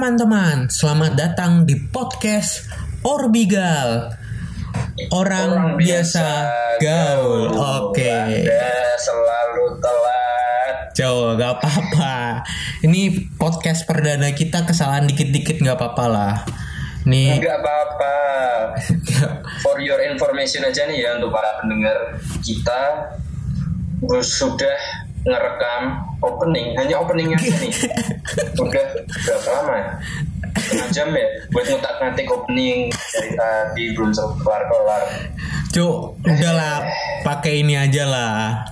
teman-teman, selamat datang di podcast Orbigal. Orang, biasa, gaul. Oke. Anda selalu telat. Jauh, gak apa-apa. Ini podcast perdana kita kesalahan dikit-dikit gak apa-apa lah. Nih, Enggak apa-apa. For your information aja nih ya untuk para pendengar kita gue sudah ngerekam opening hanya openingnya aja nih udah berapa lama ya? Setengah jam ya buat ngutak ngatik opening dari tadi belum kelar kelar Cuk, udahlah, pakai ini aja lah.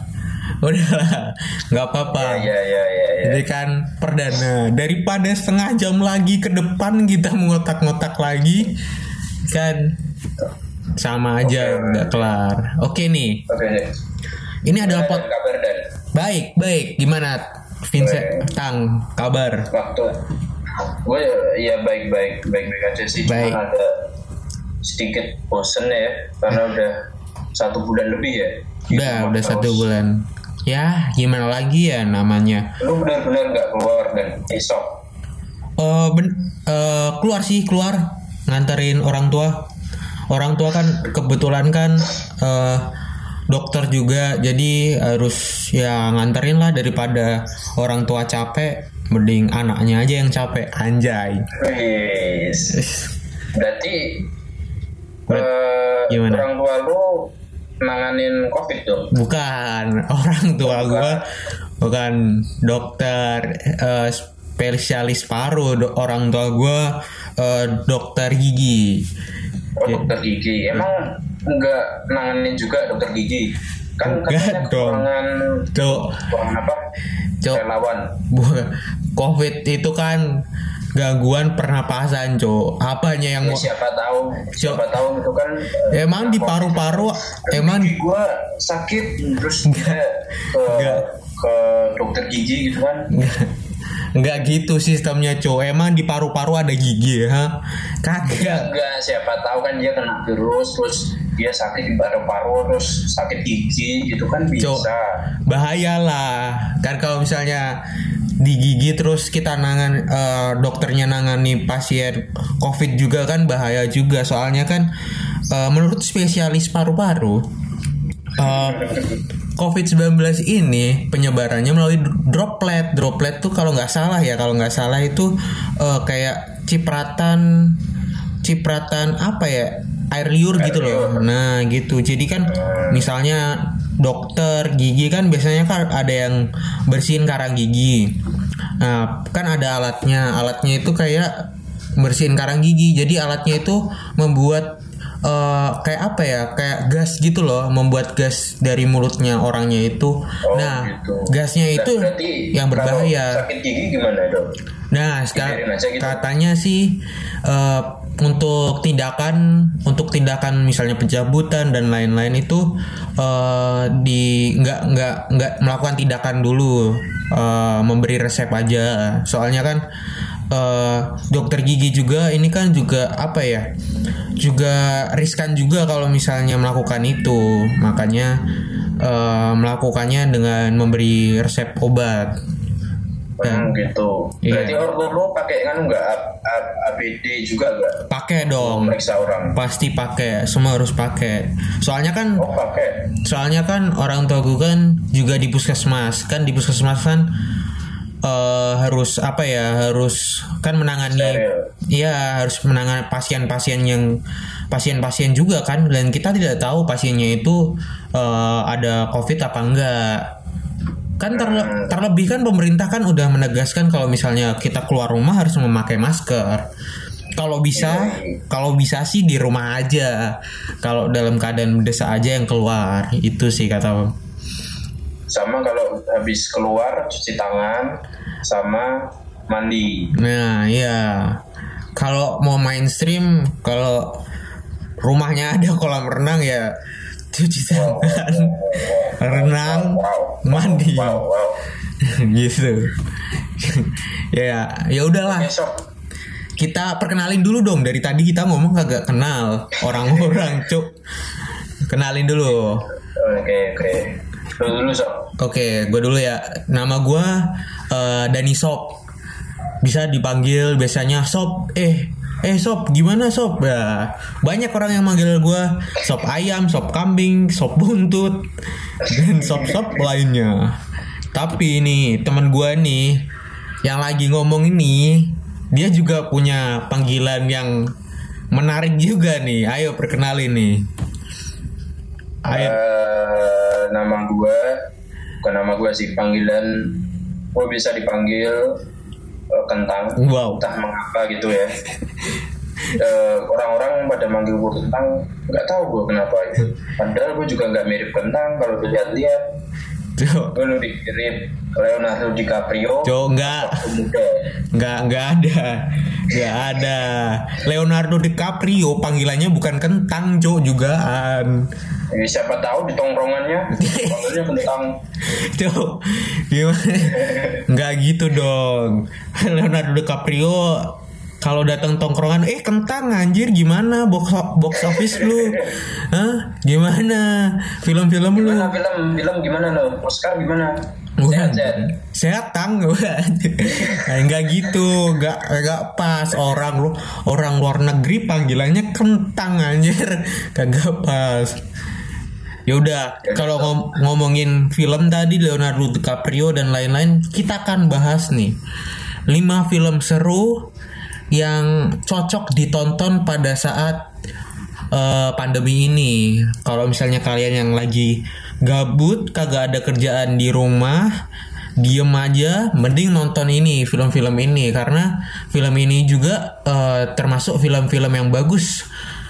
Udahlah, nggak apa-apa. ya ya ya ya, ya. Jadi kan perdana daripada setengah jam lagi ke depan kita ngotak-ngotak lagi kan sama aja nggak kelar. Oke nih, oke deh ini adalah pot kabar dan baik baik gimana Vincent Tang kabar? waktu gue ya baik baik baik baik aja sih Baik. cuma ada sedikit bosen ya karena udah satu bulan lebih ya Udah rumah udah satu bulan. Ya gimana lagi ya namanya? lu benar-benar nggak keluar dan esok Eh ben- eh, keluar sih keluar nganterin orang tua. Orang tua kan kebetulan kan eh, dokter juga. Jadi harus ya nganterin lah daripada orang tua capek mending anaknya aja yang capek. Anjay. Wis. berarti Ber- eh, gimana? orang tua lu nanganin covid dong? Bukan. Orang tua gua bukan dokter eh, spesialis paru. Do- orang tua gua eh, dokter gigi. oh, dokter gigi. Emang nggak nanganin juga dokter gigi. Kan Enggak katanya dong. kekurangan Cuk, kekurangan apa? Cuk. relawan. Bu- Covid itu kan gangguan pernapasan, Cok. Apanya yang Ya, mau siapa tahu. Siapa tahu itu kan eh, Emang di paru-paru emang gigi gua sakit terus dia ke Enggak. ke dokter gigi gitu kan nggak gitu sistemnya, Cok. Emang di paru-paru ada gigi ya? Kagak. enggak siapa tahu kan dia kena virus terus dia sakit di paru-paru terus sakit gigi gitu kan bisa Cok. Bahaya lah. Kan kalau misalnya di gigi terus kita nangan eh, dokternya nangani pasien COVID juga kan bahaya juga. Soalnya kan eh, menurut spesialis paru-paru eh, COVID-19 ini penyebarannya melalui droplet. Droplet tuh kalau nggak salah ya, kalau nggak salah itu eh, kayak cipratan cipratan apa ya? air liur gitu loh. Nah, gitu. Jadi kan misalnya dokter gigi kan biasanya kan ada yang bersihin karang gigi. Nah, kan ada alatnya. Alatnya itu kayak bersihin karang gigi. Jadi alatnya itu membuat eh, kayak apa ya? Kayak gas gitu loh membuat gas dari mulutnya orangnya itu. Oh, nah gitu. gasnya Nah, itu berarti yang berbahaya. sakit gigi gimana dong nah sekarang gitu. katanya sih eh, untuk tindakan untuk tindakan misalnya pencabutan dan lain-lain itu eh, di nggak nggak nggak melakukan tindakan dulu eh, memberi resep aja. Soalnya kan eh, dokter gigi juga ini kan juga apa ya juga riskan juga kalau misalnya melakukan itu makanya eh, melakukannya dengan memberi resep obat Hmm, gitu. Iya. Berarti orang lu pakai kan A- APD juga enggak? pakai dong Meriksa orang. pasti pakai semua harus pakai soalnya kan Oh, pakai. soalnya kan orang tua gue kan juga di puskesmas kan di puskesmas kan eh, harus apa ya harus kan menangani Steril. iya harus menangani pasien-pasien yang pasien-pasien juga kan dan kita tidak tahu pasiennya itu eh, ada covid apa enggak. Kan terle- terlebih kan pemerintah kan udah menegaskan kalau misalnya kita keluar rumah harus memakai masker. Kalau bisa kalau bisa sih di rumah aja. Kalau dalam keadaan mendesak aja yang keluar itu sih kata Sama kalau habis keluar cuci tangan sama mandi. nah iya kalau mau mainstream kalau rumahnya ada kolam renang ya cuci tangan renang Wow. mandi Wow, wow. gitu ya ya udahlah Besok kita perkenalin dulu dong dari tadi kita ngomong kagak kenal orang-orang cuk kenalin dulu Oke, oke. Lu dulu, Sob. oke gue dulu ya. Nama gue eh, Dani Sop. Bisa dipanggil biasanya sob eh eh sob gimana sob ya banyak orang yang manggil gue sob ayam sob kambing sob buntut dan sob sob lainnya. Tapi ini teman gue nih yang lagi ngomong ini dia juga punya panggilan yang menarik juga nih. Ayo perkenalin nih ayo Eh, nama gue bukan nama gue sih panggilan gue bisa dipanggil eh, kentang. Wow. Entah mengapa gitu ya. Eh, orang-orang pada manggil gue kentang nggak tahu gue kenapa itu. Padahal gue juga nggak mirip kentang kalau dilihat-lihat. Gue lebih mirip Leonardo DiCaprio. Cok, enggak muda. Nggak, nggak ada. Nggak ada. Leonardo DiCaprio panggilannya bukan kentang cok jugaan Jadi siapa tahu di tongkrongannya. Panggilnya kentang Cok Gimana? Nggak gitu dong. Leonardo DiCaprio kalau datang tongkrongan eh kentang anjir gimana? Box box office lu. Hah? gimana? Film-film lu. Gimana film? Film gimana lo? Oscar gimana? Bukan. sehat sehat. tang. Enggak gitu. Enggak enggak pas. Orang lu Orang luar negeri Panggilannya kentang anjir. Kagak pas Ya udah, kalau ngom- ngomongin film tadi Leonardo DiCaprio dan lain-lain, kita akan bahas nih 5 film seru yang cocok ditonton pada saat eh, pandemi ini. Kalau misalnya kalian yang lagi gabut, kagak ada kerjaan di rumah, diem aja, mending nonton ini film-film ini karena film ini juga eh, termasuk film-film yang bagus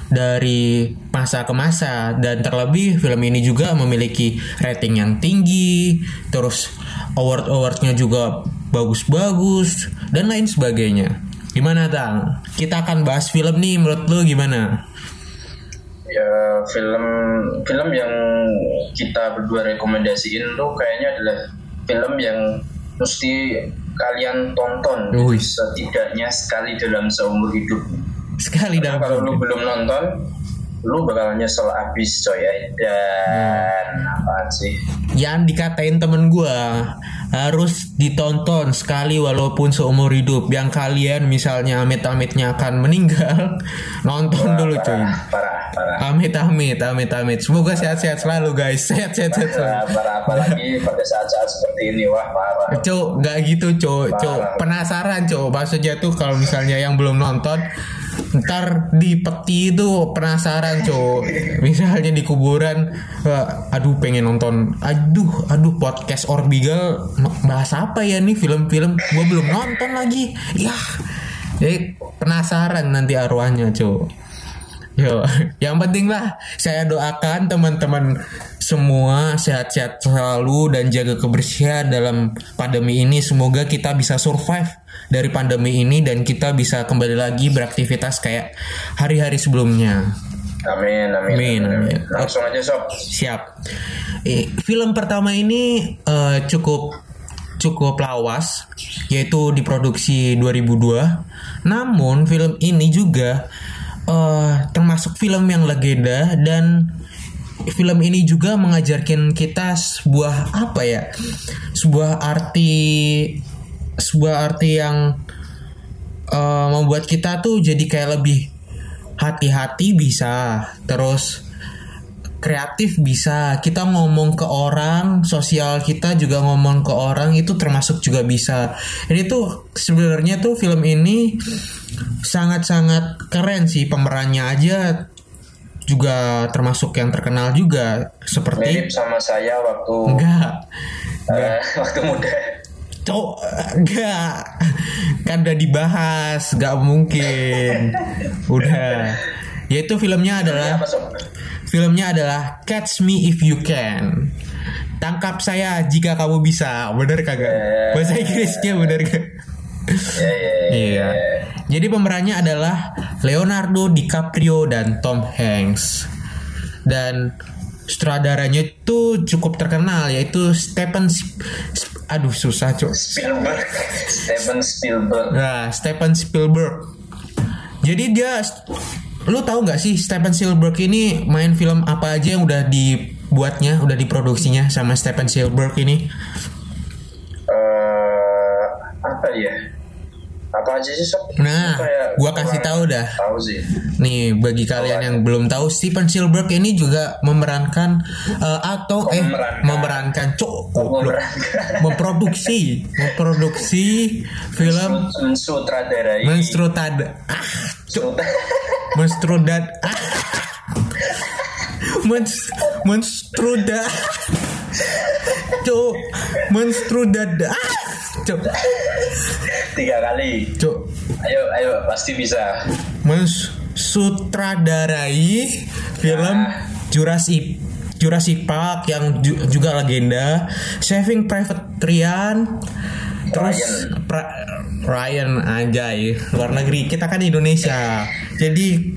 dari masa ke masa dan terlebih film ini juga memiliki rating yang tinggi, terus award-awardnya juga bagus-bagus dan lain sebagainya. Gimana tang? Kita akan bahas film nih menurut lu gimana? ya film film yang kita berdua rekomendasiin tuh kayaknya adalah film yang mesti kalian tonton Wih. setidaknya sekali dalam seumur hidup Sekali Karena dalam kalau lu belum nonton lu bakal nyesel abis coy ya. dan apaan sih? Yang dikatain temen gua harus ditonton sekali walaupun seumur hidup. Yang kalian misalnya amit-amitnya akan meninggal nonton dulu cuy. parah parah. Parah amit amit amit amit semoga sehat-sehat selalu guys. Sehat sehat sehat selalu. Parah, parah apalagi pada saat-saat seperti ini. Wah parah. Cuk, nggak gitu. Cuk, Parah. penasaran, Cuk. Maksudnya tuh kalau misalnya yang belum nonton ntar di peti itu penasaran, Cuk. Misalnya di kuburan eh, aduh pengen nonton. Aduh, aduh podcast Orbigal bahas apa ya nih film-film gua belum nonton lagi. Ya. Jadi penasaran nanti arwahnya, Cuk. Yo, yang penting lah saya doakan teman-teman semua sehat-sehat selalu dan jaga kebersihan dalam pandemi ini. Semoga kita bisa survive dari pandemi ini dan kita bisa kembali lagi beraktivitas kayak hari-hari sebelumnya. amin amin, Amin, amin. langsung aja sob Siap. Eh, film pertama ini eh, cukup cukup lawas yaitu diproduksi 2002. Namun film ini juga eh, termasuk film yang legenda dan film ini juga mengajarkan kita sebuah apa ya? Sebuah arti sebuah arti yang eh, membuat kita tuh jadi kayak lebih hati-hati bisa terus kreatif bisa. Kita ngomong ke orang sosial kita juga ngomong ke orang itu termasuk juga bisa. Ini tuh sebenarnya tuh film ini sangat-sangat keren sih pemerannya aja juga termasuk yang terkenal juga seperti mirip sama saya waktu enggak eh, waktu muda cowok enggak kan udah dibahas nggak mungkin udah yaitu filmnya adalah Filmnya adalah Catch Me If You Can. Tangkap saya jika kamu bisa. Bener kagak? Bahasa Inggrisnya bener gak? ya, ya, ya. Iya. Jadi pemerannya adalah Leonardo DiCaprio dan Tom Hanks. Dan sutradaranya itu cukup terkenal yaitu Stephen Sp- Sp- aduh susah cok. Spielberg Steven Spielberg Nah, Stephen Spielberg. Jadi dia lu tahu nggak sih Stephen Spielberg ini main film apa aja yang udah dibuatnya, udah diproduksinya sama Stephen Spielberg ini? eh apa ya Apa aja sih sob? Nah, Kayak gua kasih tahu dah. Tahu sih. Nih bagi kalian yang belum tahu Steven Spielberg ini juga memerankan eh, atau eh memerankan? memerankan cok. Memerankan. memproduksi memproduksi film mensutradarai menstrutad ah cok menstrudad ah Mens, menstruda cok menstrudad ah cok tiga kali. Cok ayo ayo pasti bisa. Mensutradarai film Jurassic Jurassic Park yang ju- juga legenda, Saving Private Ryan, terus Pra- Ryan anjay luar negeri. Kita kan Indonesia, jadi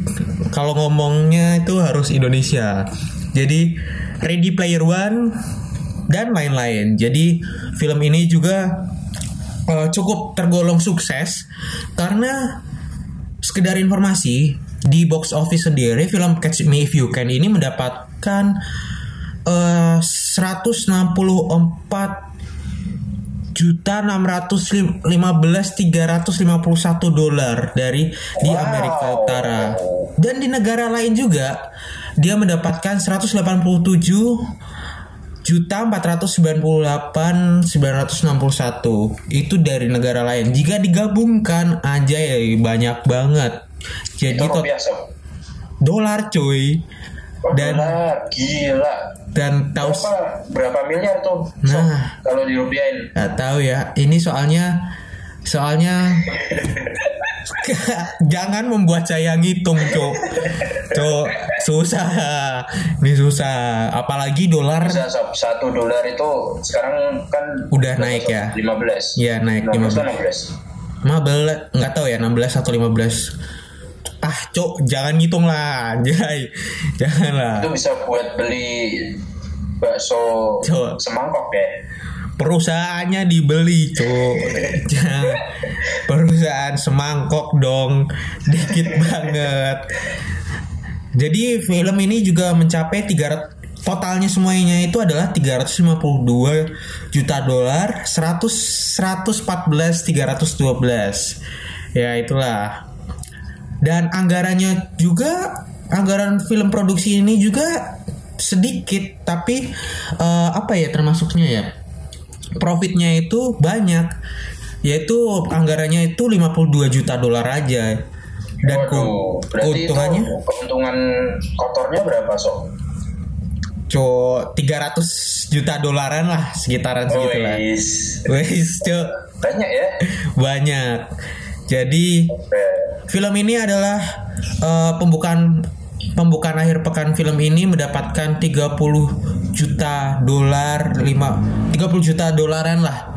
kalau ngomongnya itu harus Indonesia, jadi Ready Player One dan lain-lain. Jadi film ini juga eh, cukup tergolong sukses karena sekedar informasi di box office sendiri film Catch Me If You Can ini mendapatkan eh 164 juta 615 351 dolar dari di Wow. Amerika Utara dan di negara lain juga dia mendapatkan 187 juta 498 961 itu dari negara lain. Jika digabungkan aja ya banyak banget. Jadi itu dolar cuy. Oh, Dan- dolar. gila. dan tahu berapa? berapa miliar tuh? Sob Nah. kalau dirupiahin. Nggak tahu ya. Ini soalnya soalnya jangan membuat saya ngitung cok cok susah. Ini susah. Apalagi dolar. Satu dolar itu sekarang kan Udah naik ya? 15 Iya, naik 15 atau 16 Mabel nggak tahu ya 16 atau 15 ah cok jangan ngitung lah jai jangan lah itu bisa buat beli bakso Coba. semangkok ya? Perusahaannya dibeli cok jangan perusahaan semangkok dong. Dikit banget. Jadi film ini juga mencapai 300 totalnya semuanya itu adalah 352 juta dolar 100 114 312 ya itulah. Dan anggarannya juga anggaran film produksi ini juga sedikit tapi eh, apa ya termasuknya ya? Profitnya itu banyak yaitu anggarannya itu 52 juta dolar aja. Dan Waduh, keuntungannya? keuntungan kotornya berapa sob? co 300 juta dolaran lah sekitaran segitu lah wes banyak ya. banyak. Jadi Oke. film ini adalah eh, pembukaan pembukaan akhir pekan film ini mendapatkan 30 juta dolar 5 30 juta dolaran lah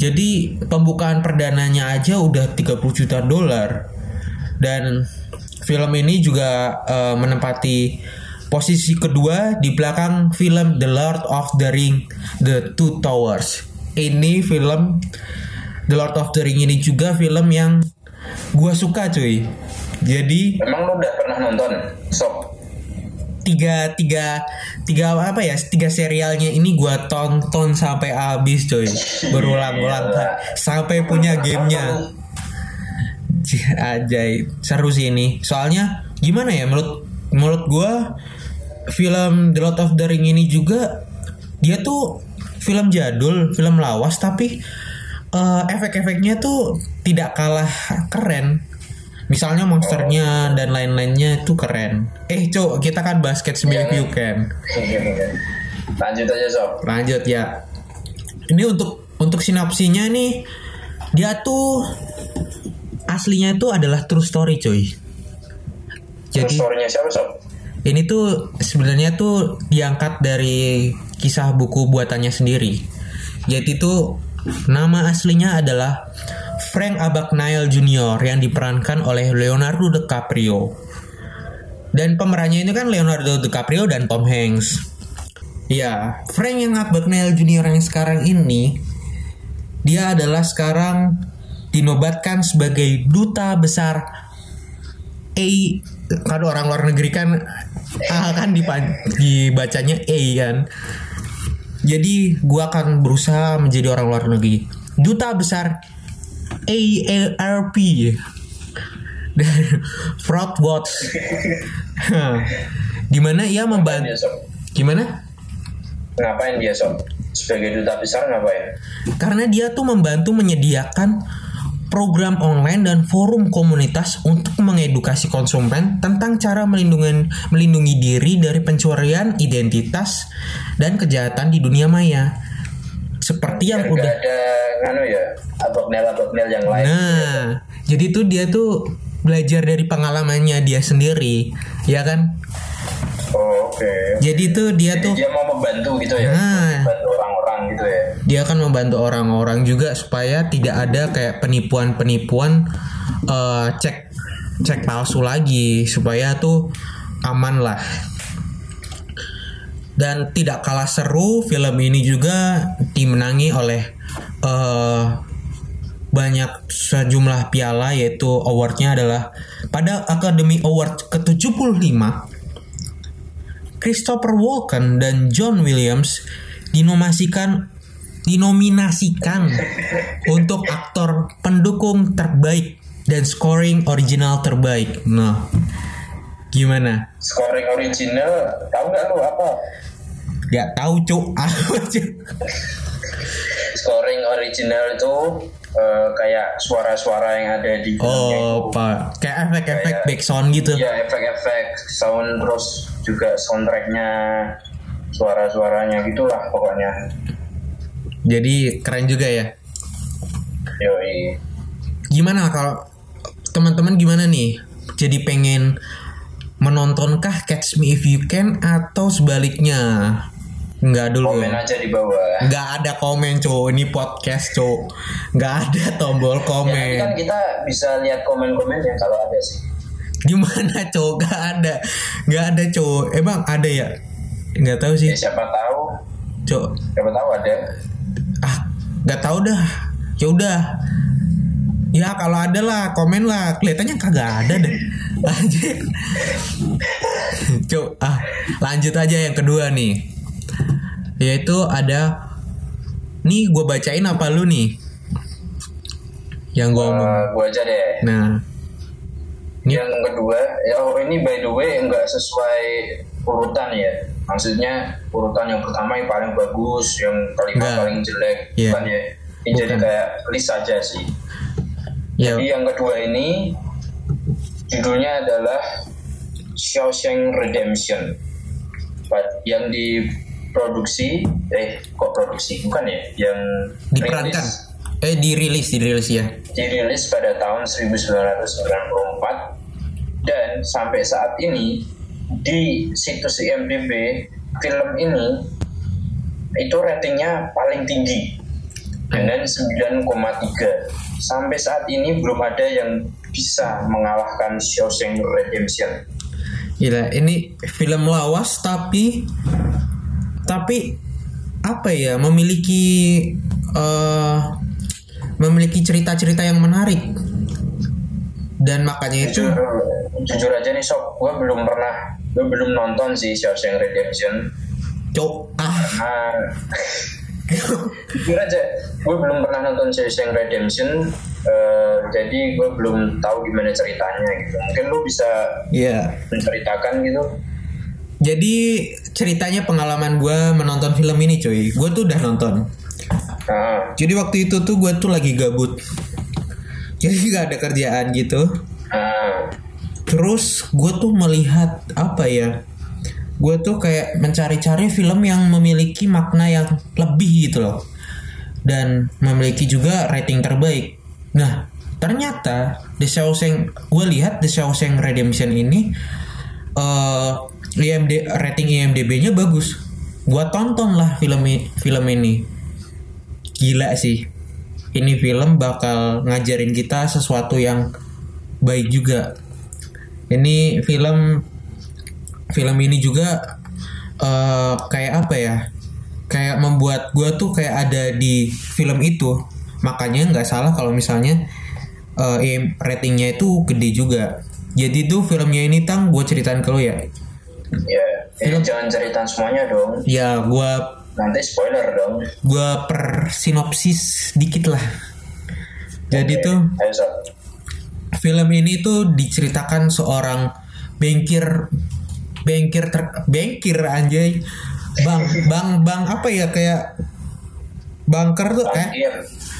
jadi pembukaan perdananya aja udah 30 juta dolar dan film ini juga eh, menempati posisi kedua di belakang film The Lord of the Ring The Two Towers ini film The Lord of the Ring ini juga film yang gua suka cuy jadi Emang lu udah pernah nonton? Sob. Tiga tiga tiga apa ya tiga serialnya ini gua tonton sampai habis coy. Berulang-ulang Gila. sampai punya gamenya. Ajaib. Seru sih ini. Soalnya gimana ya menurut menurut gua film The Lord of the Ring ini juga dia tuh film jadul film lawas tapi eh, efek-efeknya tuh tidak kalah keren misalnya monsternya dan lain-lainnya itu keren eh cok kita kan basket sembilan Iya. view kan Lanjut aja sob. lanjut ya ini untuk untuk sinopsinya nih dia tuh aslinya itu adalah true story coy jadi story-nya siapa sob? ini tuh sebenarnya tuh diangkat dari kisah buku buatannya sendiri. Jadi tuh nama aslinya adalah Frank Abagnale Jr. yang diperankan oleh Leonardo DiCaprio. Dan pemerannya ini kan Leonardo DiCaprio dan Tom Hanks. Ya, Frank yang Abagnale Jr. yang sekarang ini dia adalah sekarang dinobatkan sebagai duta besar A kan orang luar negeri kan A kan dipan- dibacanya A kan. Jadi gua akan berusaha menjadi orang luar negeri. Duta besar AARP dan Fraud Watch gimana ia membantu gimana Ngapain dia sob? Sebagai duta besar ngapain? karena dia tuh membantu menyediakan program online dan forum komunitas untuk mengedukasi konsumen tentang cara melindungi melindungi diri dari pencurian identitas dan kejahatan di dunia maya. Seperti yang Biar udah ada nganu ya, yang lain. Nah, jadi tuh dia tuh belajar dari pengalamannya dia sendiri, ya kan? Oh, oke. Jadi tuh dia Jadi tuh dia mau membantu gitu ya, Nah. membantu orang-orang gitu ya. dia akan membantu orang-orang juga supaya tidak ada kayak penipuan-penipuan eh, cek cek palsu lagi supaya tuh aman lah. Dan tidak kalah seru film ini juga dimenangi oleh eh, banyak sejumlah piala yaitu awardnya adalah pada Academy Award ke-75 Christopher Walken dan John Williams dinomasikan dinominasikan untuk aktor pendukung terbaik dan scoring original terbaik. Nah, gimana? Scoring original, tahu nggak lu apa? Gak tahu cuk. Scoring original itu eh, kayak suara-suara yang ada di oh, pak. Kayak efek-efek background gitu. Iya efek-efek sound terus juga soundtracknya suara-suaranya gitulah pokoknya. Jadi keren juga ya. Yoi. Gimana kalau teman-teman gimana nih? Jadi pengen menontonkah Catch Me If You Can atau sebaliknya? Enggak dulu. Komen aja di bawah. Nggak ada komen cow ini podcast cow nggak ada tombol Ya, komen. kan kita bisa lihat komen-komennya kalau ada sih. gimana cow nggak ada. Nggak ada cow emang ada ya? Nggak tahu sih. Ya, siapa tahu, cow siapa tahu ada. ah nggak tahu dah. Ya udah. Ya kalau ada lah komen lah. Kelihatannya kagak ada deh. Anjir cow ah lanjut aja yang kedua nih yaitu ada nih gue bacain apa lu nih yang gue Eh, gua aja deh. Nah, Ini- Yang kedua, ya oh, ini by the way nggak sesuai urutan ya. Maksudnya urutan yang pertama yang paling bagus, yang kelima Nggak. paling jelek, Iya. bukan ya. Ini jadi kayak list aja sih. ya Jadi yang kedua ini judulnya adalah Shawshank Redemption. But yang diproduksi, eh kok produksi? Bukan ya? Yang diperankan. rilis- Eh dirilis, dirilis ya. dirilis pada tahun 1994 dan sampai saat ini di situs IMDb film ini itu ratingnya paling tinggi. Dengan 9,3 sampai saat ini belum ada yang bisa mengalahkan Shawshank Redemption. Gila, ini film lawas tapi tapi apa ya memiliki eh memiliki cerita-cerita yang menarik. Dan makanya itu jujur jujur aja nih sob. Gue belum pernah gue belum nonton sih Shawshank Redemption. Cok. Ah. Jujur aja, gue belum pernah nonton Shawshank Redemption, eh, jadi gue belum tahu gimana ceritanya gitu. Mungkin lu bisa ya menceritakan gitu. Jadi ceritanya pengalaman gue menonton film ini cuy gue tuh udah nonton Nah, jadi waktu itu tuh gue tuh lagi gabut jadi nggak ada kerjaan gitu nah, Terus gue tuh melihat apa ya? Gue tuh kayak mencari-cari film yang memiliki makna yang lebih gitu loh. Dan memiliki juga rating terbaik. Nah, ternyata The Shawshank gue lihat The Shawshank Redemption ini eh IMD rating IMDb-nya bagus. Gue tonton lah film film ini. Gila sih. Ini film bakal ngajarin kita sesuatu yang baik juga ini film film ini juga eh, kayak apa ya kayak membuat gue tuh kayak ada di film itu makanya nggak salah kalau misalnya IM ratingnya itu gede juga jadi tuh filmnya ini tang gue ceritain ke lo ya ya, eh, jangan cerita semuanya dong. ya gue Nanti spoiler dong. gue per sinopsis dikit lah Jadi Oke, tuh ayo film ini tuh diceritakan seorang bengkir bengkir ter, bengkir anjay bang bang bang apa ya kayak banker tuh eh.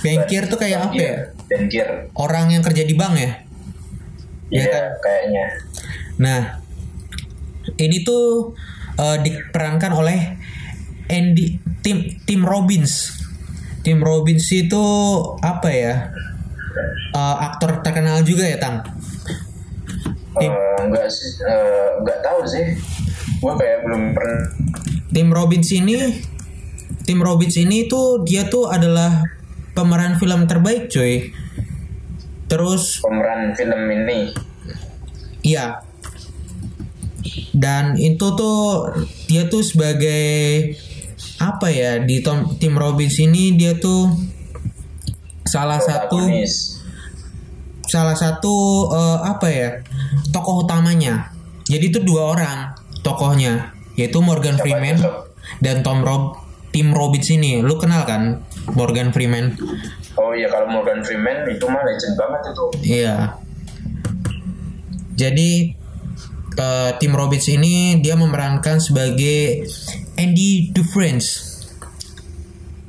Bengkir tuh kayak apa ya? Bengkir. orang yang kerja di bank ya Iya, Iya kan? kayaknya. nah ini tuh eh, diperankan oleh Andy Tim Tim Robbins. Tim Robbins itu apa ya? Eh, aktor terkenal juga ya tang? Tim- Eh, enggak sih, eh, enggak tahu sih. Gue kayak belum pernah Tim Robbins ini Tim Robbins ini tuh dia tuh adalah pemeran film terbaik coy terus pemeran film ini. iya dan itu tuh dia tuh sebagai apa ya di Tom, Tim Robbins ini dia tuh salah satu salah satu eh, apa ya tokoh utamanya. Jadi itu dua orang tokohnya yaitu Morgan Siapa Freeman itu, dan Tom Rob Tim Robbins ini. Lu kenal kan Morgan Freeman? Oh iya kalau Morgan Freeman itu mah legend banget itu. iya. Jadi eh, Tim Robbins ini dia memerankan sebagai Andy Dufresne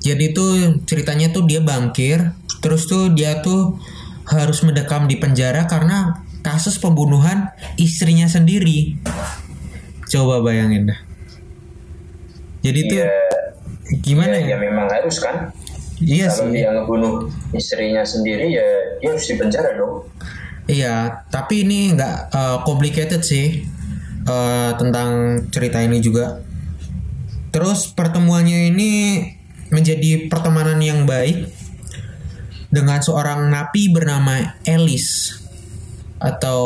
jadi tuh ceritanya tuh dia bangkir terus tuh dia tuh harus mendekam di penjara karena kasus pembunuhan istrinya sendiri coba bayangin dah jadi tuh Iya. gimana ya, ya ya memang harus kan. iya kalau sih dia ngebunuh istrinya sendiri ya dia harus dipenjara dong. Iya, tapi ini nggak uh, complicated sih uh, tentang cerita ini juga. Terus pertemuannya ini menjadi pertemanan yang baik dengan seorang napi bernama Alice atau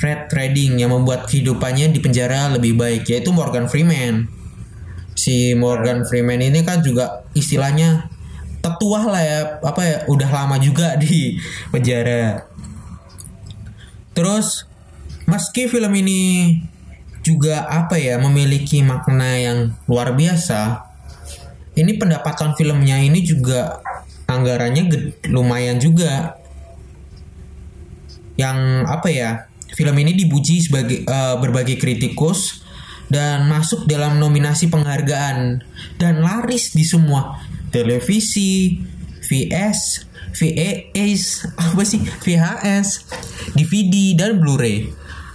Red Trading yang membuat kehidupannya di penjara lebih baik yaitu Morgan Freeman. Si Morgan Freeman ini kan juga istilahnya tetuah lah ya apa ya udah lama juga di penjara. Terus meski film ini juga apa ya memiliki makna yang luar biasa, ini pendapatan filmnya ini juga anggarannya lumayan juga. Yang apa ya? Film ini dipuji sebagai eh, berbagai kritikus dan masuk dalam nominasi penghargaan dan laris di semua televisi, VS, VHS, apa sih VHS, DVD dan Blu-ray.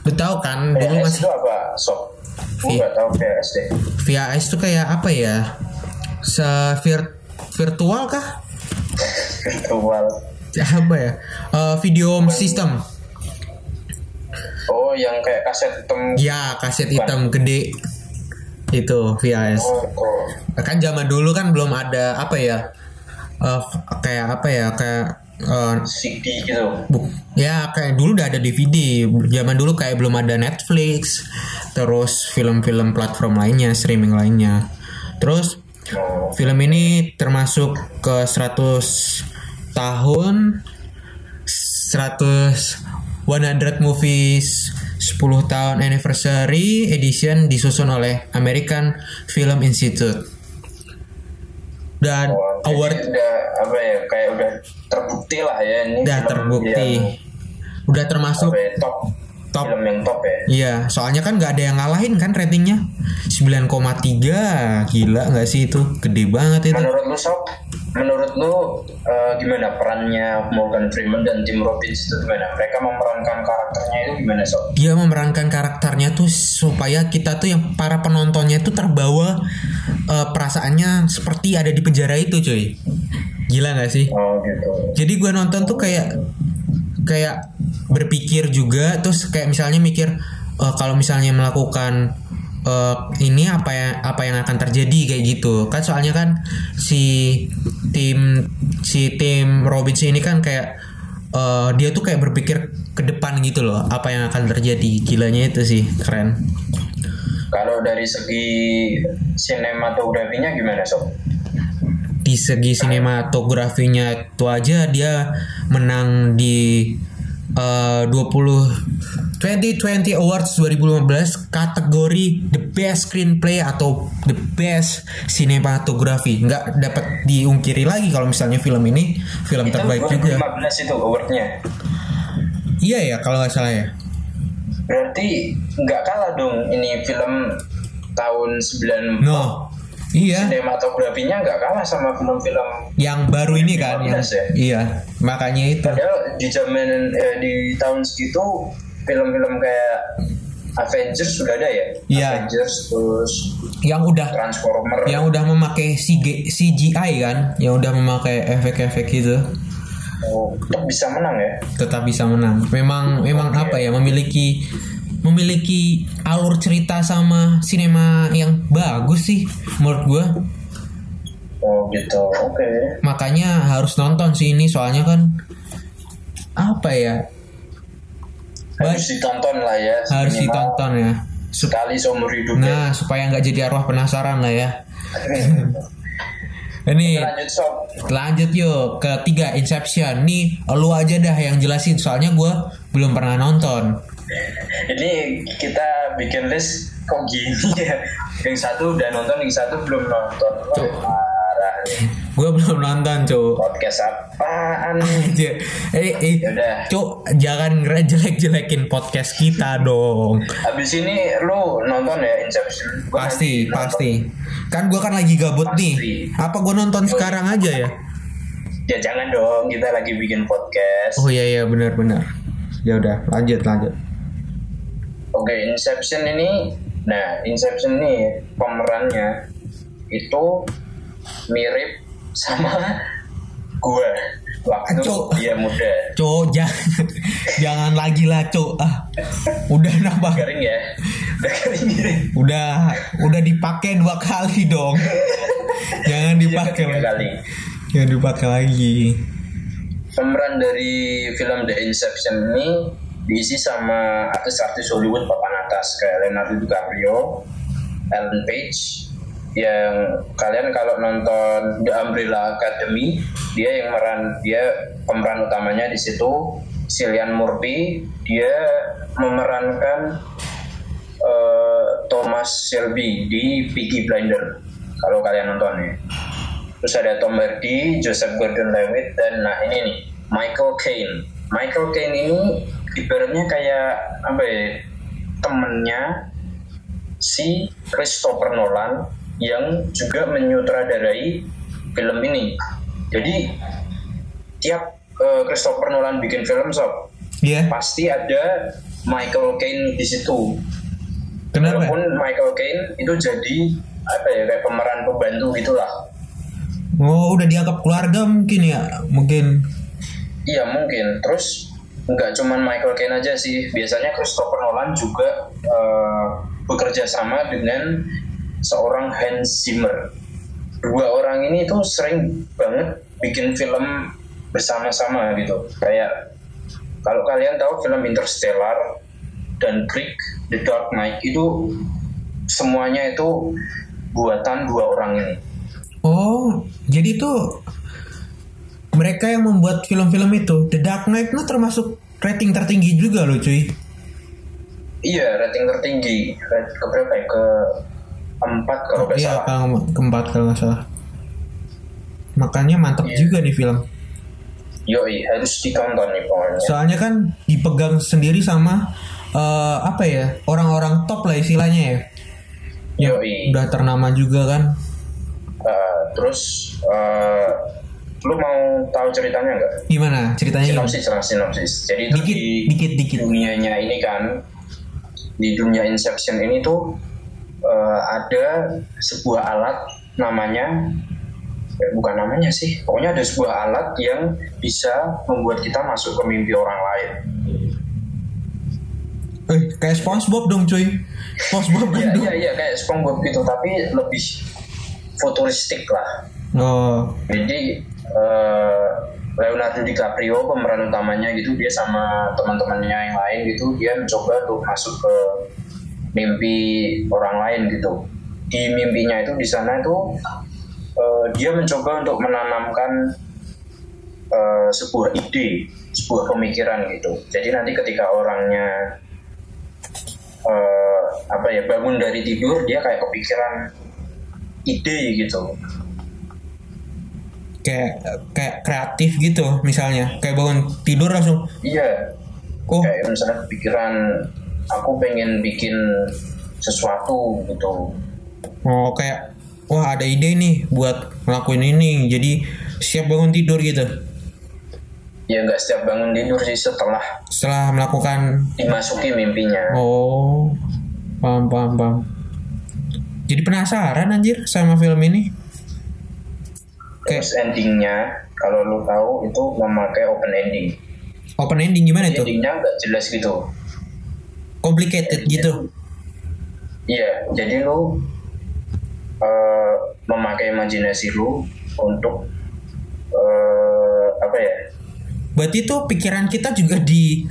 Lu tahu kan dulu PS masih itu apa? Vi- nggak tahu PS deh. VHS itu kayak apa ya? Se vir- virtual kah? Virtual. Apa ya? Eh, video system. Oh yang kayak kaset hitam. Ya, kaset hitam gede. Itu VHS. Oh, oh. Kan zaman dulu kan belum ada apa ya? Eh, kayak apa ya? Kayak eh, CD gitu. Bu- ya kayak dulu udah ada DVD. Zaman dulu kayak belum ada Netflix, terus film-film platform lainnya, streaming lainnya. Terus Oh. film ini termasuk ke 100 tahun 100 100 movies 10 tahun anniversary edition disusun oleh American Film Institute. Dan Oh, award udah apa ya kayak udah terbukti lah ya ini. udah terbukti. yang Udah termasuk apa ya, top. Top Film yang top ya. Iya, soalnya kan nggak ada yang ngalahin kan ratingnya 9,3 gila nggak sih itu gede banget itu. Menurut lu Sob, menurut lu eh, gimana perannya Morgan Freeman dan Tim Robbins itu gimana? Mereka memerankan karakternya itu gimana Sob? Dia memerankan karakternya tuh supaya kita tuh yang para penontonnya tuh terbawa eh, perasaannya seperti ada di penjara itu cuy. Gila nggak sih? Oh gitu. Jadi gue nonton tuh kayak kayak berpikir juga terus kayak misalnya mikir eh, kalau misalnya melakukan eh, ini apa ya apa yang akan terjadi? Kayak gitu. Kan soalnya kan si tim si tim Robbins ini kan kayak eh, dia tuh kayak berpikir ke depan gitu loh apa yang akan terjadi. Gilanya itu sih keren. Kalau dari segi sinematografinya gimana Sob? Di segi sinematografinya itu aja dia menang di eh 20 2020 Awards 2015 kategori The Best Screenplay atau The Best Cinematography nggak dapat diungkiri lagi kalau misalnya film ini film Itu terbaik juga 2015 itu awardnya. iya ya kalau nggak salah ya Berarti nggak kalah dong ini film tahun 94. no iya Sinematografinya nggak kalah sama film-film yang baru ini kan yang, 2015 ya? iya makanya itu Padahal di zaman eh, di tahun segitu film-film kayak Avengers sudah ada ya. Iya. Avengers terus yang udah Transformer. yang udah memakai CG, CGI kan yang udah memakai efek-efek itu Oh, tetap bisa menang ya. tetap bisa menang memang memang Oke. apa ya memiliki memiliki alur cerita sama sinema yang bagus sih menurut gua Oh gitu. Oke. makanya harus nonton sih ini soalnya kan apa ya Harus ditonton lah ya. harus ditonton ya sekali seumur hidup. ya. nah supaya nggak jadi arwah penasaran lah ya ini Lanjut sob. lanjut yuk ke tiga Inception nih lu aja dah yang jelasin soalnya gua belum pernah nonton Ini kita bikin list kok gini ya. Yang satu udah nonton, yang satu belum nonton. Parah gua belum nonton cuy Podcast apaan? aja eh, eh cuk jangan jelek-jelekin podcast kita dong Habis ini lu nonton ya Inception? Gua pasti nonton. pasti kan gua kan lagi gabut Pasti. nih apa gua nonton sekarang aja ya Ya jangan dong, kita lagi bikin podcast. oh iya iya benar-benar ya udah lanjut lanjut Oke, Inception ini, nah Inception ini pemerannya itu mirip sama gua waktu Aco. dia muda. cuk jangan jangan lagi lah cuk ah udah nambah Garing ya, udah garing gini. udah udah dipakai dua kali dong jangan dipakai Tiga lagi kali. jangan dipakai lagi Pemeran dari film The Inception ini diisi sama artis-artis Hollywood papan atas kayak Leonardo DiCaprio, Ellen Page, yang kalian kalau nonton The Umbrella Academy dia yang meran dia pemeran utamanya di situ Cillian Murphy dia memerankan eh, Thomas Shelby di Peaky Blinder kalau kalian nonton ya terus ada Tom Hardy, Joseph Gordon-Levitt dan nah ini nih Michael Caine. Michael Caine ini ibaratnya kayak apa ya temennya si Christopher Nolan yang juga menyutradarai film ini. Jadi tiap eh, Christopher Nolan bikin film sob iya pasti ada Michael Caine di situ. kenapa Walaupun Michael Caine itu jadi apa ya kayak pemeran pembantu gitulah. oh udah dianggap keluarga mungkin ya mungkin Iya mungkin. Terus nggak cuman Michael Caine aja sih. Biasanya Christopher Nolan juga eh, bekerja sama dengan seorang Hans Zimmer. Dua orang ini tuh sering banget bikin film bersama-sama gitu. Kayak kalau kalian tahu film Interstellar dan Creek, The Dark Knight itu semuanya itu buatan dua orang ini. oh jadi tuh mereka yang membuat film-film itu The Dark Knight itu termasuk rating tertinggi juga loh cuy Iya, rating tertinggi. Ke berapa ya? Ke empat kalau nggak iya salah. kalau keempat kalau nggak salah makanya mantap Iya. juga nih film Yoi, harus ditonton nih pokoknya. soalnya kan dipegang sendiri sama eh, apa ya orang-orang top lah istilahnya ya Yoi. udah ternama juga kan Uh, terus, uh, lu mau tahu ceritanya nggak? gimana ceritanya? Sinopsis lah, sinopsis. Jadi itu Dikit, di dikit, dikit. dunianya ini kan, di dunia Inception ini tuh uh, ada sebuah alat namanya eh, bukan namanya sih pokoknya ada sebuah alat yang bisa membuat kita masuk ke mimpi orang lain eh kayak SpongeBob dong cuy SpongeBob kan Iya dong iya iya kayak SpongeBob gitu tapi lebih futuristik lah. oh Jadi eh, Leonardo DiCaprio pemeran utamanya gitu dia sama teman-temannya yang lain gitu dia mencoba untuk masuk ke mimpi orang lain gitu. Di mimpinya itu di sana itu eh, dia mencoba untuk menanamkan eh, sebuah ide, sebuah pemikiran gitu jadi nanti ketika orangnya eh, apa ya bangun dari tidur dia kayak kepikiran ide gitu kayak kayak kreatif gitu misalnya. Kayak bangun tidur langsung. Iya. Oh. Kayak misalnya kepikiran aku pengen bikin sesuatu gitu. Oh kayak wah ada ide nih buat ngelakuin ini. Jadi siap bangun tidur gitu. Ya nggak setiap bangun tidur sih setelah setelah melakukan dimasuki mimpinya. Oh paham paham paham. Jadi penasaran anjir sama film ini terus endingnya kalau lu tahu itu memakai open ending. Open ending gimana itu? Endingnya nggak jelas gitu. Complicated gitu? Iya jadi lu eh, memakai imajinasi lu untuk eh, apa ya? Berarti tuh pikiran kita juga di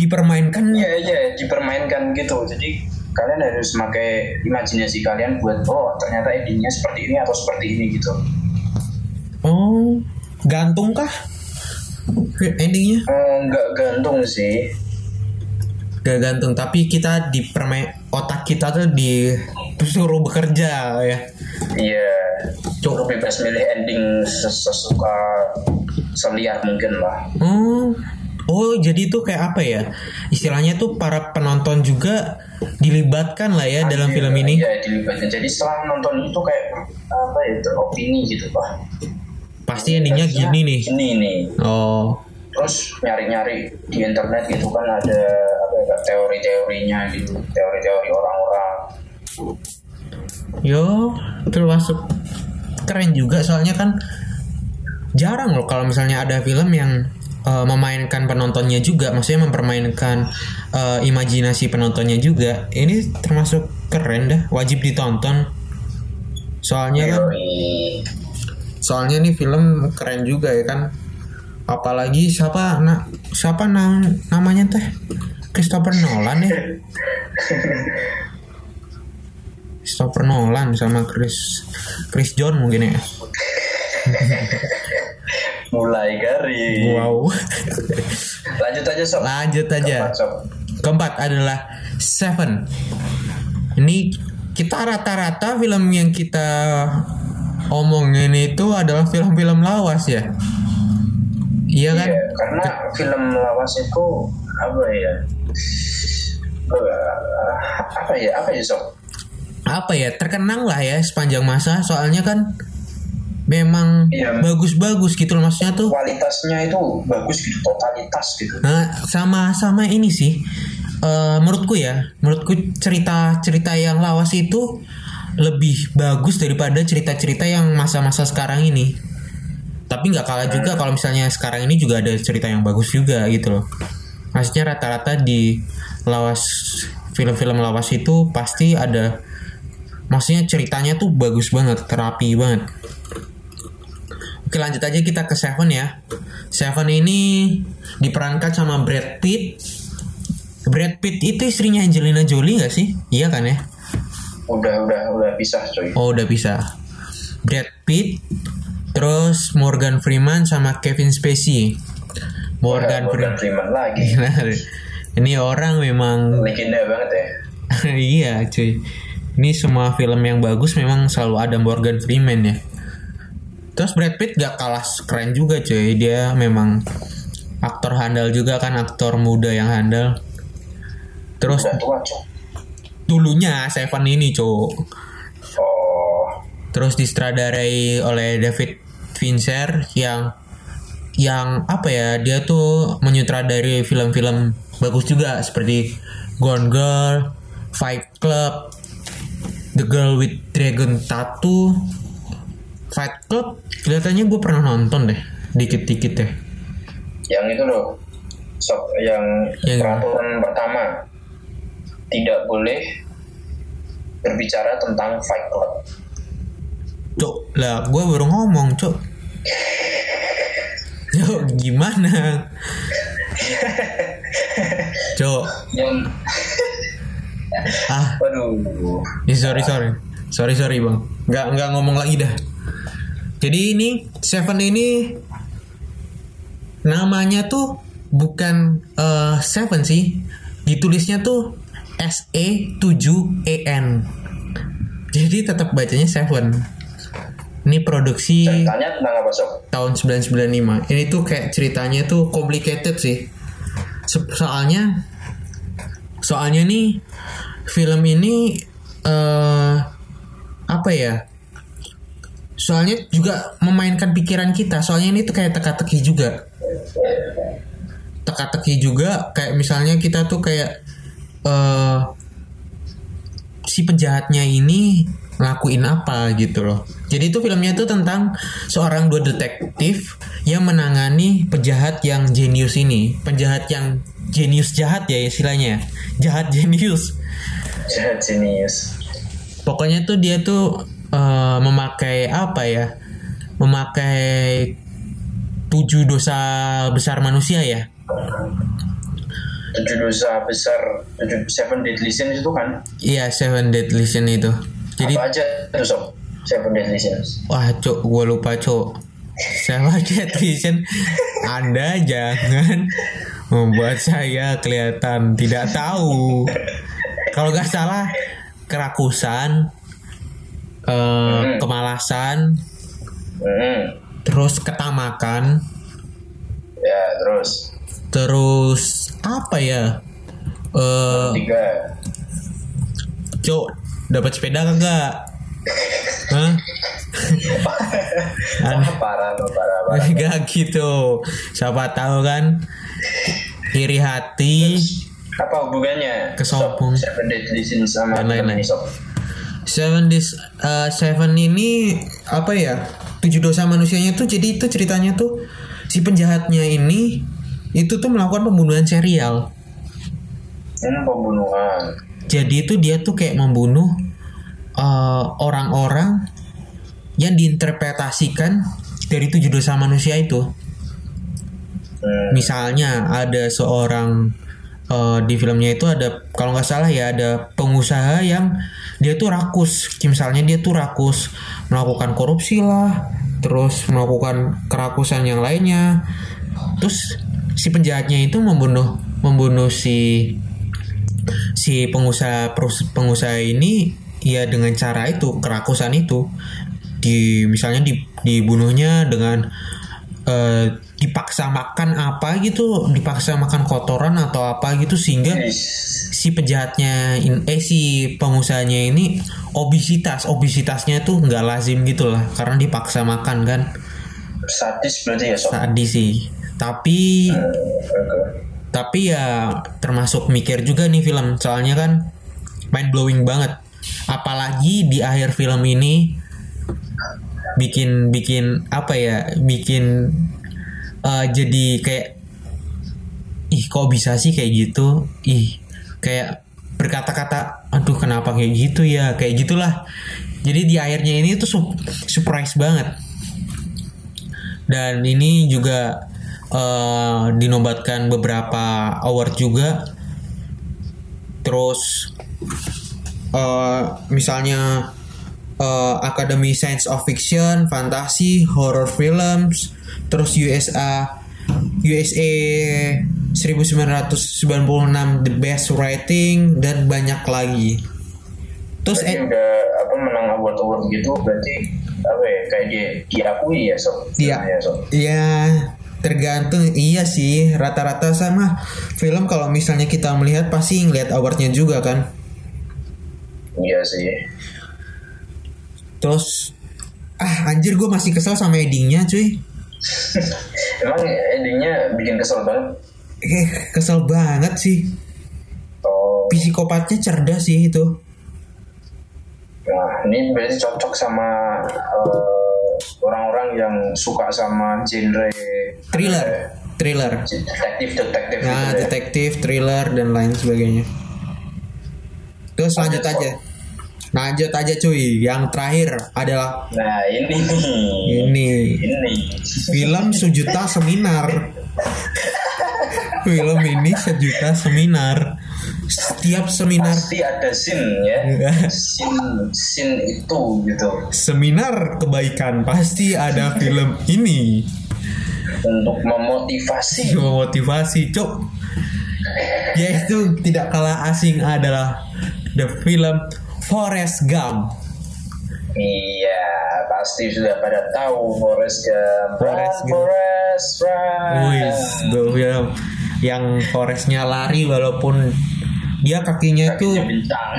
dipermainkan? Iya iya dipermainkan gitu. Jadi kalian harus pakai imajinasi kalian buat oh ternyata endingnya seperti ini atau seperti ini gitu. Oh gantung kah endingnya Eh, Nggak gantung sih. gak gantung tapi kita dipermain otak kita tuh disuruh bekerja ya Iya. Cuk. Lu bebas milih ending ses- sesuka seliar mungkin lah. Oh, oh jadi itu kayak apa ya? Istilahnya tuh para penonton juga dilibatkan lah ya dalam film ini. Iya dilibatkan. Jadi setelah nonton itu kayak apa ya beropini gitu pak. Pasti endingnya gini nih. Ini nih. Oh, Terus nyari-nyari di internet gitu kan ada apa ya teori-teorinya gitu, teori-teori orang-orang. yo termasuk keren juga soalnya kan jarang loh kalau misalnya ada film yang eh, memainkan penontonnya juga, maksudnya mempermainkan eh, imajinasi penontonnya juga. Ini termasuk keren dah, wajib ditonton. Soalnya kan soalnya nih film keren juga ya kan. Apalagi siapa na, siapa na, namanya teh? Christopher Nolan ya? Christopher Nolan sama Chris Chris John mungkin ya. Mulai garing. wow. Lanjut aja sob. lanjut aja. Keempat, sob. keempat adalah Seven. Ini kita rata-rata film yang kita omongin itu adalah film-film lawas ya iya kan Iya, karena film lawas itu apa ya? Apa ya? Apa ya sob? apa ya terkenang lah ya sepanjang masa soalnya kan memang Iya. bagus-bagus gitu loh maksudnya tuh Kualitasnya itu bagus gitu, totalitas gitu. nah sama sama ini sih eh, menurutku ya menurutku cerita cerita yang lawas itu lebih bagus daripada cerita-cerita yang masa-masa sekarang ini. Tapi nggak kalah juga kalau misalnya sekarang ini juga ada cerita yang bagus juga gitu loh. Maksudnya rata-rata di lawas film-film lawas itu pasti ada maksudnya ceritanya tuh bagus banget terapi banget. Oke lanjut aja kita ke Seven ya. Seven ini diperankan sama Brad Pitt. Brad Pitt itu istrinya Angelina Jolie gak sih? Iya kan ya? Udah udah udah pisah coy. Oh udah bisa Brad Pitt Terus Morgan Freeman sama Kevin Spacey Morgan Morgan Freeman Freeman lagi. Ini orang memang Legenda banget ya. iya cuy ini semua film yang bagus memang selalu ada Morgan Freeman ya terus Brad Pitt gak kalah keren juga cuy dia memang aktor handal juga kan aktor muda yang handal terus Udah tua coy. Dulunya Seven ini cuy Oh, terus disutradarai oleh David Fincher yang yang apa ya dia tuh menyutradari film-film bagus juga seperti Gone Girl, Fight Club, The Girl with Dragon Tattoo, Fight Club kelihatannya gue pernah nonton deh dikit-dikit deh. yang itu loh. Sob, yang Yang- peraturan pertama tidak boleh berbicara tentang Fight Club. Cuk, lah gue baru ngomong cuk. Cuk, gimana? Cuk, Yang ah Waduh. Ya, sorry sorry sorry sorry bang nggak nggak ngomong lagi dah jadi ini Seven ini namanya tuh bukan eh, Seven sih. Ditulisnya tuh S E 7 E N. Jadi tetap bacanya Seven. Ini produksi Ceritanya tentang apa sob? tahun 1995. Ini tuh kayak ceritanya tuh complicated sih. Soalnya soalnya nih film ini eh apa ya? Soalnya juga memainkan pikiran kita. Soalnya ini tuh kayak teka-teki juga. Teka-teki juga kayak misalnya kita tuh kayak eh si penjahatnya ini ngelakuin apa gitu loh. Jadi itu filmnya itu tentang seorang dua detektif yang menangani penjahat yang jenius ini, penjahat yang jenius jahat ya istilahnya, jahat jenius. Jahat jenius. Pokoknya tuh dia tuh eh, memakai apa ya? Memakai tujuh dosa besar manusia ya. Tujuh dosa besar, tujuh seven deadly sins itu kan? Iya, Seven Deadly Sin itu. Jadi apa aja tuh sob? Seven deadly sins. Wah, cok, gue lupa, cok. Sama Deadvision, Anda jangan membuat saya kelihatan tidak tahu. Kalau nggak salah, kerakusan, eh, kemalasan, Hmm. terus ketamakan, Ya terus terus apa ya? Eh, tiga. cok, dapat sepeda kagak? Hah? Parah lo parah parah. Gak gitu. Siapa tahu kan iri hati Apa hubungannya? Kesombong. Seven deadly sins sama Dan lain-lain. Seven Days uh, Seven ini apa ya? Tujuh dosa manusianya tuh jadi itu ceritanya tuh si penjahatnya ini itu tuh melakukan pembunuhan serial. Hmm, pembunuhan. Jadi itu dia tuh kayak membunuh uh, orang-orang yang diinterpretasikan dari tujuh dosa manusia itu. Hmm. Misalnya ada seorang eh, di filmnya itu ada kalau nggak salah ya ada pengusaha yang dia tuh rakus, misalnya dia tuh rakus melakukan korupsi lah, terus melakukan kerakusan yang lainnya, terus si penjahatnya itu membunuh membunuh si si pengusaha pengusaha ini ya dengan cara itu kerakusan itu. Di misalnya di, dibunuhnya dengan eh, dipaksa makan apa gitu dipaksa makan kotoran atau apa gitu sehingga si penjahatnya in- eh si pengusahanya ini obesitas. Obesitasnya tuh nggak lazim gitu lah karena dipaksa makan kan. Sadis berarti ya sob. tadi sih tapi tapi ya termasuk mikir juga nih film. Soalnya kan mind blowing banget. Apalagi di akhir film ini bikin bikin apa ya bikin eh, jadi kayak ih kok bisa sih kayak gitu? Ih kayak berkata-kata aduh kenapa kayak gitu ya kayak gitulah. Jadi di akhirnya ini tuh surprise banget. Dan ini juga eh, dinobatkan beberapa award juga terus eh, misalnya eh, Academy Science of Fiction, Fantasi, Horror Films, terus USA USA 1996 The Best Writing dan banyak lagi. Terus Berarti udah apa menang award award gitu berarti apa ya kayak dia diakui ya sob. Iya. Ya, sob. Ya tergantung iya sih rata-rata sama. Film kalau misalnya kita melihat pasti ngeliat awardnya juga kan. Iya sih. terus ah anjir gue masih kesel sama endingnya cuy. Emang endingnya bikin kesel banget. eh kesel banget sih. Oh, psikopatnya cerdas sih itu. Nah ini berarti cocok sama eh, orang-orang yang suka sama genre thriller. eh, thriller. detektif detektif nah gitu ya. detektif thriller dan lain sebagainya. Terus lanjut aja. Lanjut aja cuy. Yang terakhir adalah Nah ini. Ini. Ini. Film sejuta seminar film ini sejuta seminar. Setiap seminar. Pasti ada scene ya. Iya. scene scene itu gitu. Seminar kebaikan. Pasti ada film ini. Untuk memotivasi. Memotivasi cuk. Yaitu tidak kalah asing adalah the film Forrest Gump iya pasti sudah pada tahu Forrest Gump Forrest Run, Gump. Wih, run film yang Forrestnya lari walaupun dia kakinya itu kakinya bincang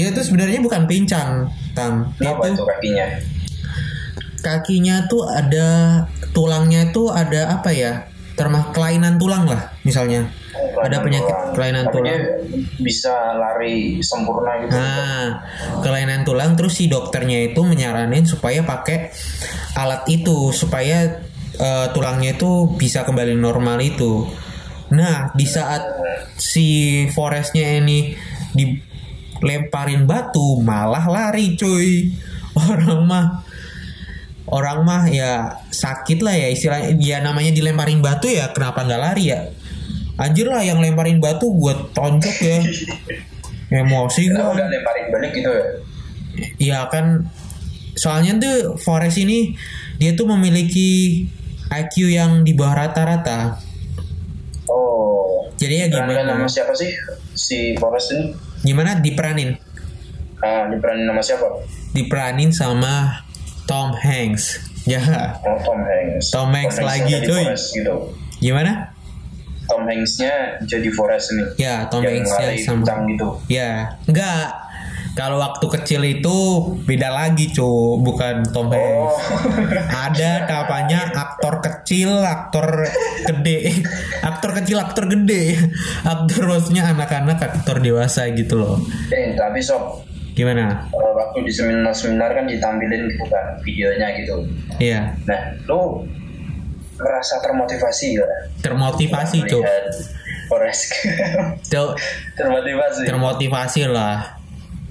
dia tuh sebenarnya bukan pincang tam. Dia apa itu kakinya? kakinya tuh ada tulangnya tuh ada apa ya? Termas kelainan tulang lah misalnya ada penyakit kelainan Tapi tulang bisa lari sempurna gitu Nah, kelainan tulang terus si dokternya itu menyaranin supaya pakai alat itu supaya eh, tulangnya itu bisa kembali normal itu. Nah, di saat si Forestnya ini dilemparin batu malah lari cuy. Orang mah orang mah ya sakit lah ya istilahnya dia namanya dilemparin batu ya kenapa nggak lari ya anjir lah yang lemparin batu buat tonjok ya emosi gua nggak lemparin balik gitu ya Iya kan soalnya tuh Forest ini dia tuh memiliki IQ yang di bawah rata-rata. oh Jadi ya gimana? nama siapa sih si Forrest ini Gimana diperanin? ah diperanin nama siapa Diperanin sama Tom Hanks. Ya. oh Tom Hanks Tom Hanks lagi, jadi cuy. Forrest gitu Gimana? Tom Hanksnya jadi Forrest ini Ya, Tom yang Hanks-nya sama- kencang gitu. Ya, enggak. Kalau waktu kecil itu beda lagi, cu, bukan Tom Hanks. oh Ada namanya aktor kecil, aktor gede, aktor kecil, aktor gede, aktor maksudnya anak-anak, aktor dewasa gitu loh. eh tapi sob Gimana? eh, waktu di seminar-seminar kan ditampilin gitu kan videonya gitu. Iya, nah lu ngerasa termotivasi ya. Termotivasi cuk, melihat Forrest cuk, termotivasi. Termotivasi lah.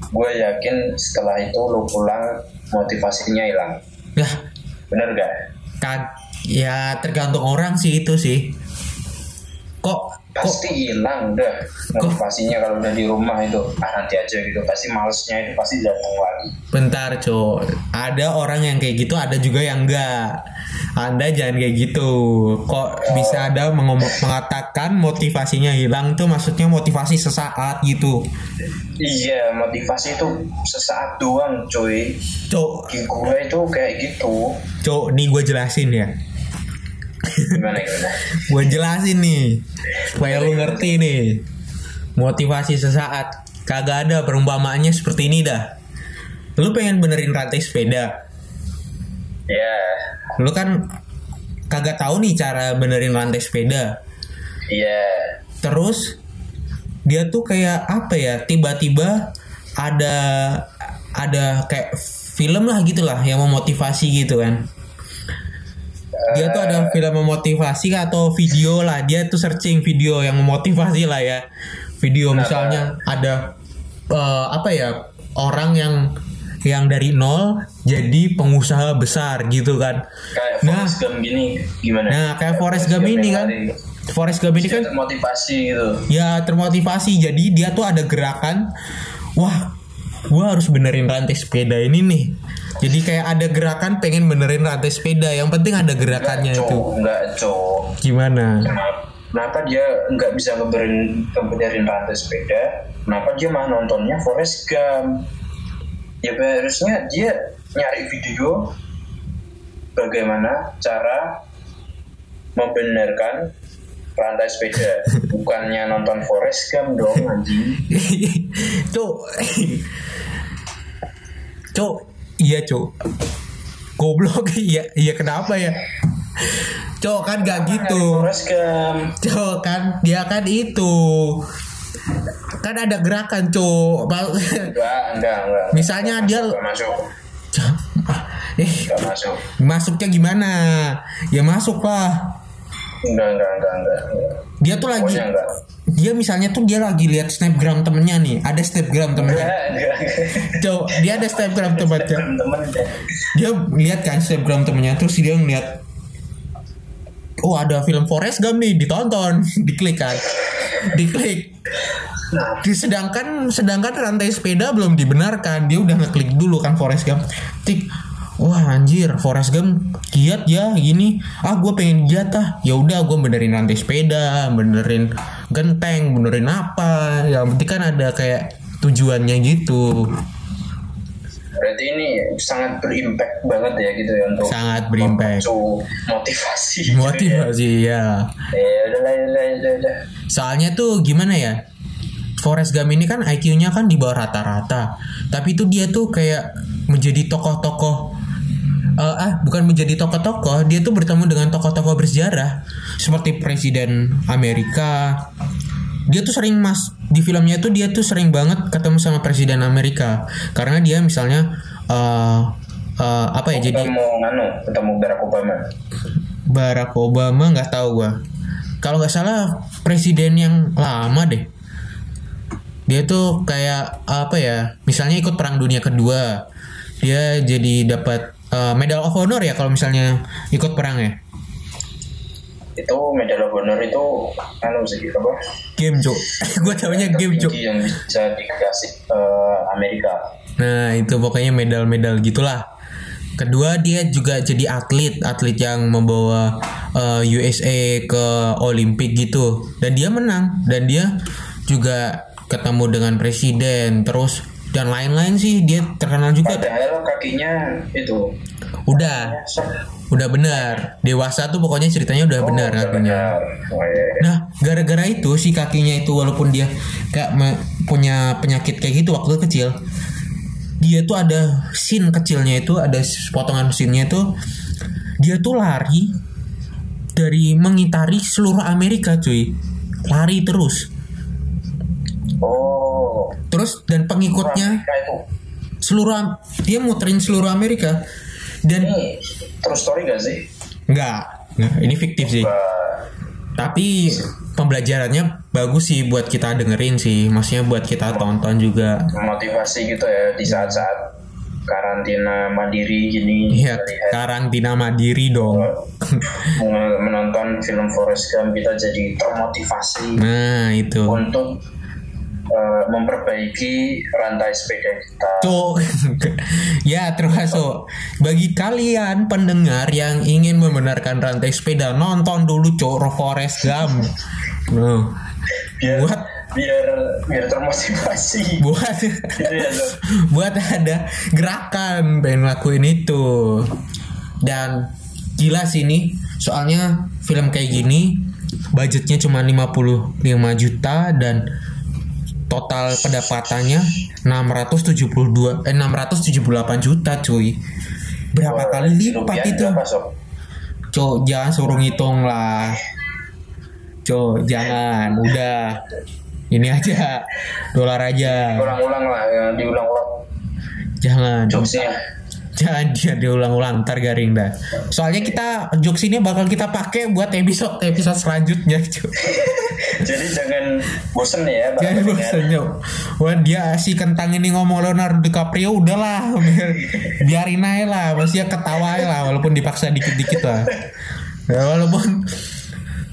gue yakin setelah itu lu pulang motivasinya hilang. Ya, bener gak kan, ya tergantung orang sih itu sih. Kok pasti hilang dah motivasinya kalau udah di rumah itu. Ah nanti aja gitu. Pasti malesnya itu pasti datang lagi. Bentar cok. Ada orang yang kayak gitu Ada juga yang enggak. Anda jangan kayak gitu. Kok bisa ada mengatakan Motivasinya hilang tuh Maksudnya motivasi sesaat gitu? Iya motivasi itu sesaat doang cuy. Cok. Gue itu kayak gitu. Cok nih gue jelasin ya gimana gimana? Gue jelasin nih Supaya lu ngerti nih. Motivasi sesaat Kagak ada perumpamaannya seperti ini dah. Lu pengen benerin rantai sepeda. Ya Lu kan Kagak tahu nih cara benerin rantai sepeda. Iya. Terus dia tuh kayak apa ya tiba-tiba ada ada kayak film lah gitulah yang memotivasi gitu kan dia tuh ada film memotivasi atau video lah. Dia tuh searching video yang memotivasi lah ya. Video misalnya ada eh, apa ya orang yang yang dari nol jadi pengusaha besar gitu kan. Kayak Nah. Forrest Gump gini gimana? nah kayak Forrest Gump ini kan. Forrest Gump ini kan termotivasi gitu? Ya termotivasi. Jadi dia tuh ada gerakan wah gua harus benerin rantai sepeda ini nih jadi kayak ada gerakan pengen benerin rantai sepeda yang penting ada gerakannya Cok, itu enggak cok gimana Kenapa- Kenapa dia nggak bisa ngebenerin, ngebenerin rantai sepeda? Kenapa dia mah nontonnya Forrest Gump? Ya harusnya dia nyari video bagaimana cara membenarkan rantai sepeda. Bukannya nonton Forrest Gump dong anjing. cuk cuk iya cuk. Goblok. Iya iya kenapa ya? Cuk kan gak gitu. Cuk kan dia kan itu. Kan ada gerakan cuk. Enggak, enggak, enggak. Misalnya dia- Enggak masuk. eh. Enggak masuk. masuknya gimana? Ya masuk lah Enggak, enggak, enggak, enggak. dia tuh lagi enggak. dia misalnya tuh dia lagi lihat snapgram temennya nih. Ada snapgram temennya. Cok, dia ada snapgram temennya Temen-temen dia lihat kan snapgram temennya terus dia ngeliat oh ada film Forrest Gump nih ditonton. Diklik kan. Diklik. Nah, Di- sedangkan sedangkan rantai sepeda belum dibenarkan. Dia udah ngeklik dulu kan Forrest Gump. Tik wah anjir Forrest Gump giat ya gini ah gue pengen giat ah ya udah gue benerin rantai sepeda benerin genteng benerin apa yang penting kan ada kayak tujuannya gitu Berarti ini sangat berimpact banget ya gitu ya untuk sangat berimpact memacu motivasi. gitu ya. motivasi ya Ya udah ya udah, ya udah, udah. soalnya tuh gimana ya Forrest Gump ini kan IQ-nya kan di bawah rata-rata tapi itu dia tuh kayak menjadi tokoh-tokoh Eh, ah bukan menjadi tokoh-tokoh dia tuh bertemu dengan tokoh-tokoh bersejarah seperti presiden Amerika dia tuh sering mas di filmnya tuh dia tuh sering banget ketemu sama presiden Amerika karena dia misalnya eh eh, apa ya jadi Ketemu nganu, ketemu Barack Obama. Barack Obama nggak tahu gua. Kalau nggak salah presiden yang lama deh. Dia tuh kayak apa ya? Misalnya ikut perang dunia kedua. Dia jadi dapat eh, Medal of Honor ya kalau misalnya ikut perang ya. Itu Medal of Honor itu anu sih apa? Game cok. gua tahunya game. Tertinggi yang bisa dikasih eh, Amerika. Nah itu pokoknya medal-medal gitulah. Kedua dia juga jadi atlet, atlet yang membawa eh, USA ke Olimpik gitu. Dan dia menang. Dan dia juga ketemu dengan presiden. Terus dan lain-lain sih dia terkenal juga. Padahal kakinya itu Udah, udah benar. Dewasa tuh pokoknya ceritanya udah benar Oh, udah kakinya. benar. Oh, iya, iya. Nah, gara-gara itu si kakinya itu walaupun dia kayak me- punya penyakit kayak gitu waktu kecil, dia tuh ada scene kecilnya itu ada potongan scene-nya itu dia tuh lari dari mengitari seluruh Amerika, cuy. Lari terus. Oh, Terus dan pengikutnya itu. Seluruh dia muterin seluruh Amerika dan Ini terus story gak sih? enggak, enggak, ini fiktif sih. Tapi pembelajarannya bagus sih buat kita dengerin sih. Maksudnya buat kita tonton juga. motivasi gitu ya di saat-saat karantina mandiri gini Iya, karantina mandiri dong. men- menonton film Forrest Gump kita jadi termotivasi Nah, itu. untuk eh, memperbaiki rantai sepeda kita. Tuh. ya, termasuk bagi kalian pendengar yang ingin membenarkan rantai sepeda, nonton dulu Cok Forest Gump. Nah, Biar buat biar biar termotivasi. buat Gitu ya, buat ada gerakan pengen lakuin itu dan gila sih ini soalnya film kayak gini budgetnya cuma 55 juta dan total pendapatannya 672 eh 678 juta cuy. Berapa kali lipat Rupiah itu? Cok jangan suruh ngitung lah. Cok jangan udah. Ini aja dolar aja. Ulang-ulang lah, ya, diulang-ulang. Jangan. Jokesnya. Jangan dia diulang-ulang ntar garing dah. Soalnya kita jokes ini bakal kita pakai buat episode episode selanjutnya, cuy. Jadi jangan bosen ya, Jangan bosan Cok. Wah dia si kentang ini ngomong Leonardo DiCaprio udahlah biar, biarin aja lah, masih ketawa aja lah walaupun dipaksa dikit-dikit lah. Ya, walaupun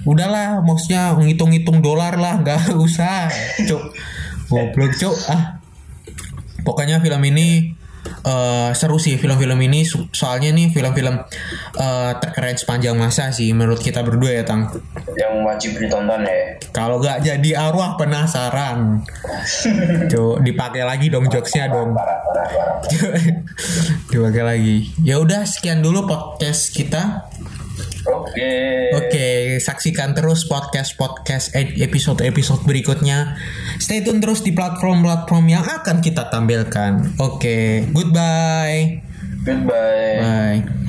udahlah maksudnya ngitung-ngitung dolar lah nggak usah cuk goblok cuk ah pokoknya film ini eh, seru sih film-film ini. So- soalnya nih film-film eh, terkeren sepanjang masa sih menurut kita berdua ya tang. Yang wajib ditonton ya. kalau nggak jadi arwah penasaran. Cuk, dipakai lagi dong jokesnya dong. Dipakai lagi. Ya udah sekian dulu podcast kita Oke. Oke, saksikan terus podcast-podcast episode-episode berikutnya. Stay tune terus di platform-platform yang akan kita tampilkan. Oke, goodbye. Goodbye. Bye.